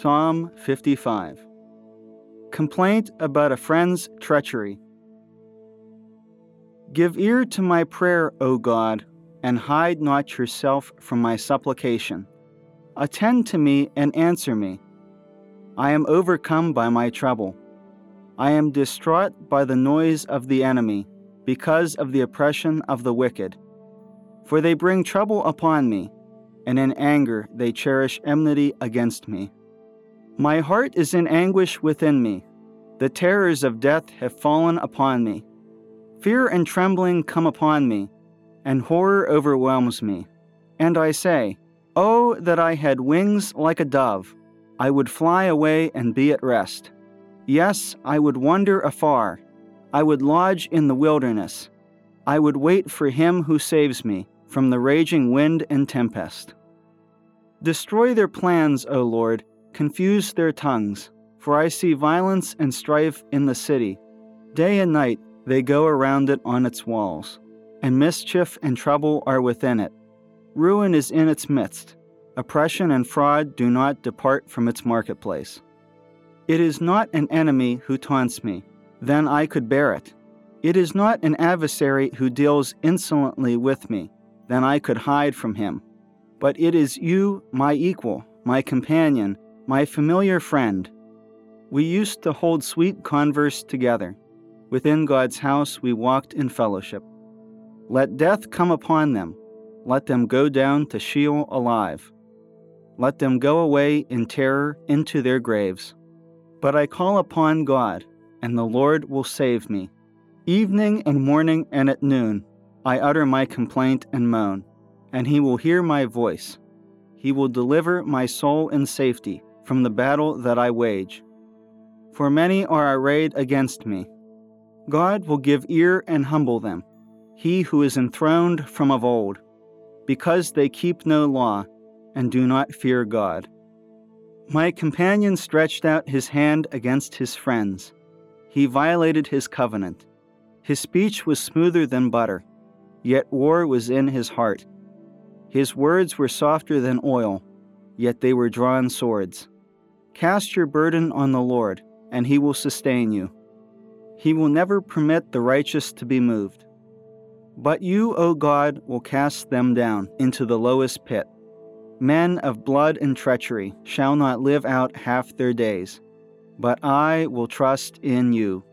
Psalm 55 Complaint about a friend's treachery. Give ear to my prayer, O God, and hide not yourself from my supplication. Attend to me and answer me. I am overcome by my trouble. I am distraught by the noise of the enemy, because of the oppression of the wicked. For they bring trouble upon me, and in anger they cherish enmity against me. My heart is in anguish within me. The terrors of death have fallen upon me. Fear and trembling come upon me, and horror overwhelms me. And I say, Oh, that I had wings like a dove! I would fly away and be at rest. Yes, I would wander afar. I would lodge in the wilderness. I would wait for him who saves me from the raging wind and tempest. Destroy their plans, O Lord, confuse their tongues, for I see violence and strife in the city. Day and night they go around it on its walls, and mischief and trouble are within it. Ruin is in its midst. Oppression and fraud do not depart from its marketplace. It is not an enemy who taunts me, then I could bear it. It is not an adversary who deals insolently with me, then I could hide from him. But it is you, my equal, my companion, my familiar friend. We used to hold sweet converse together. Within God's house we walked in fellowship. Let death come upon them let them go down to Sheol alive. Let them go away in terror into their graves. But I call upon God, and the Lord will save me. Evening and morning and at noon, I utter my complaint and moan, and he will hear my voice. He will deliver my soul in safety from the battle that I wage. For many are arrayed against me. God will give ear and humble them, he who is enthroned from of old because they keep no law and do not fear God. My companion stretched out his hand against his friends. He violated his covenant. His speech was smoother than butter, yet war was in his heart. His words were softer than oil, yet they were drawn swords. Cast your burden on the Lord, and he will sustain you. He will never permit the righteous to be moved. But you, O God, will cast them down into the lowest pit. Men of blood and treachery shall not live out half their days, but I will trust in you.